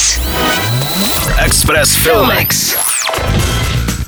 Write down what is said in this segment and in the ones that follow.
Express. Express Filmix.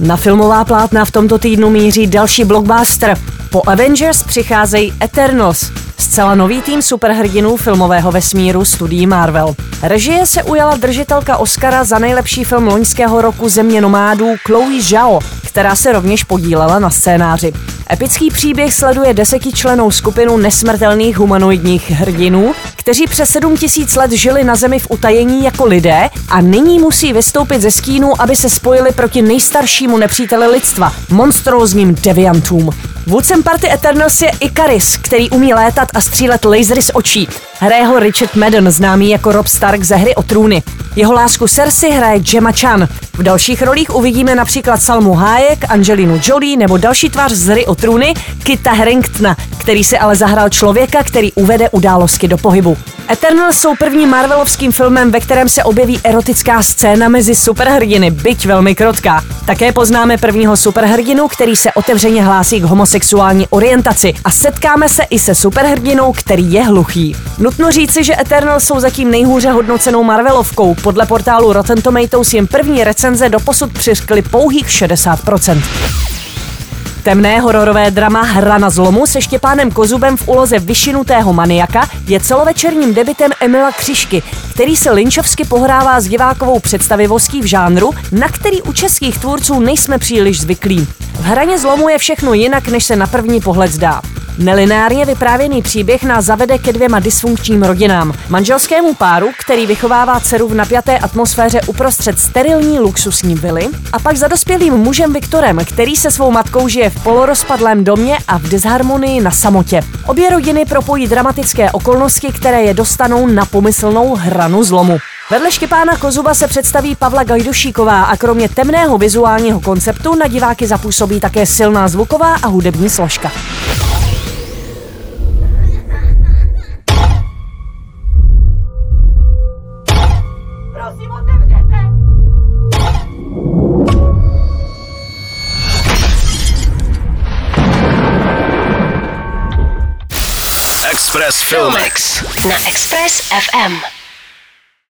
Na filmová plátna v tomto týdnu míří další blockbuster. Po Avengers přicházejí Eternals, zcela nový tým superhrdinů filmového vesmíru studií Marvel. Režie se ujala držitelka Oscara za nejlepší film loňského roku Země nomádů Chloe Zhao, která se rovněž podílela na scénáři. Epický příběh sleduje desetičlenou skupinu nesmrtelných humanoidních hrdinů, kteří přes 7000 let žili na Zemi v utajení jako lidé a nyní musí vystoupit ze skínu, aby se spojili proti nejstaršímu nepříteli lidstva, monstrózním deviantům. Vůdcem party Eternals je Icaris, který umí létat a střílet lasery z očí. Hraje ho Richard Madden, známý jako Rob Stark ze hry o trůny. Jeho lásku Cersei hraje Gemma Chan. V dalších rolích uvidíme například Salmu Hayek, Angelinu Jolie nebo další tvář z hry o trůny Kita Haringtona, který si ale zahrál člověka, který uvede události do pohybu. Eternals jsou prvním Marvelovským filmem, ve kterém se objeví erotická scéna mezi superhrdiny, byť velmi krotká. Také poznáme prvního superhrdinu, který se otevřeně hlásí k homosexuální orientaci a setkáme se i se superhrdinou, který je hluchý. Nutno říci, že Eternals jsou zatím nejhůře hodnocenou Marvelovkou. Podle portálu Rotten Tomatoes jim první recenze doposud přiřkly pouhých 60%. Temné hororové drama Hra na zlomu se Štěpánem Kozubem v úloze vyšinutého maniaka je celovečerním debitem Emila Křišky, který se linčovsky pohrává s divákovou představivostí v žánru, na který u českých tvůrců nejsme příliš zvyklí. V hraně zlomu je všechno jinak, než se na první pohled zdá. Nelineárně vyprávěný příběh nás zavede ke dvěma dysfunkčním rodinám. Manželskému páru, který vychovává dceru v napjaté atmosféře uprostřed sterilní luxusní vily, a pak za dospělým mužem Viktorem, který se svou matkou žije v polorozpadlém domě a v disharmonii na samotě. Obě rodiny propojí dramatické okolnosti, které je dostanou na pomyslnou hranu zlomu. Vedle Štěpána Kozuba se představí Pavla Gajdušíková a kromě temného vizuálního konceptu na diváky zapůsobí také silná zvuková a hudební složka. Express Filmix. Na Express FM.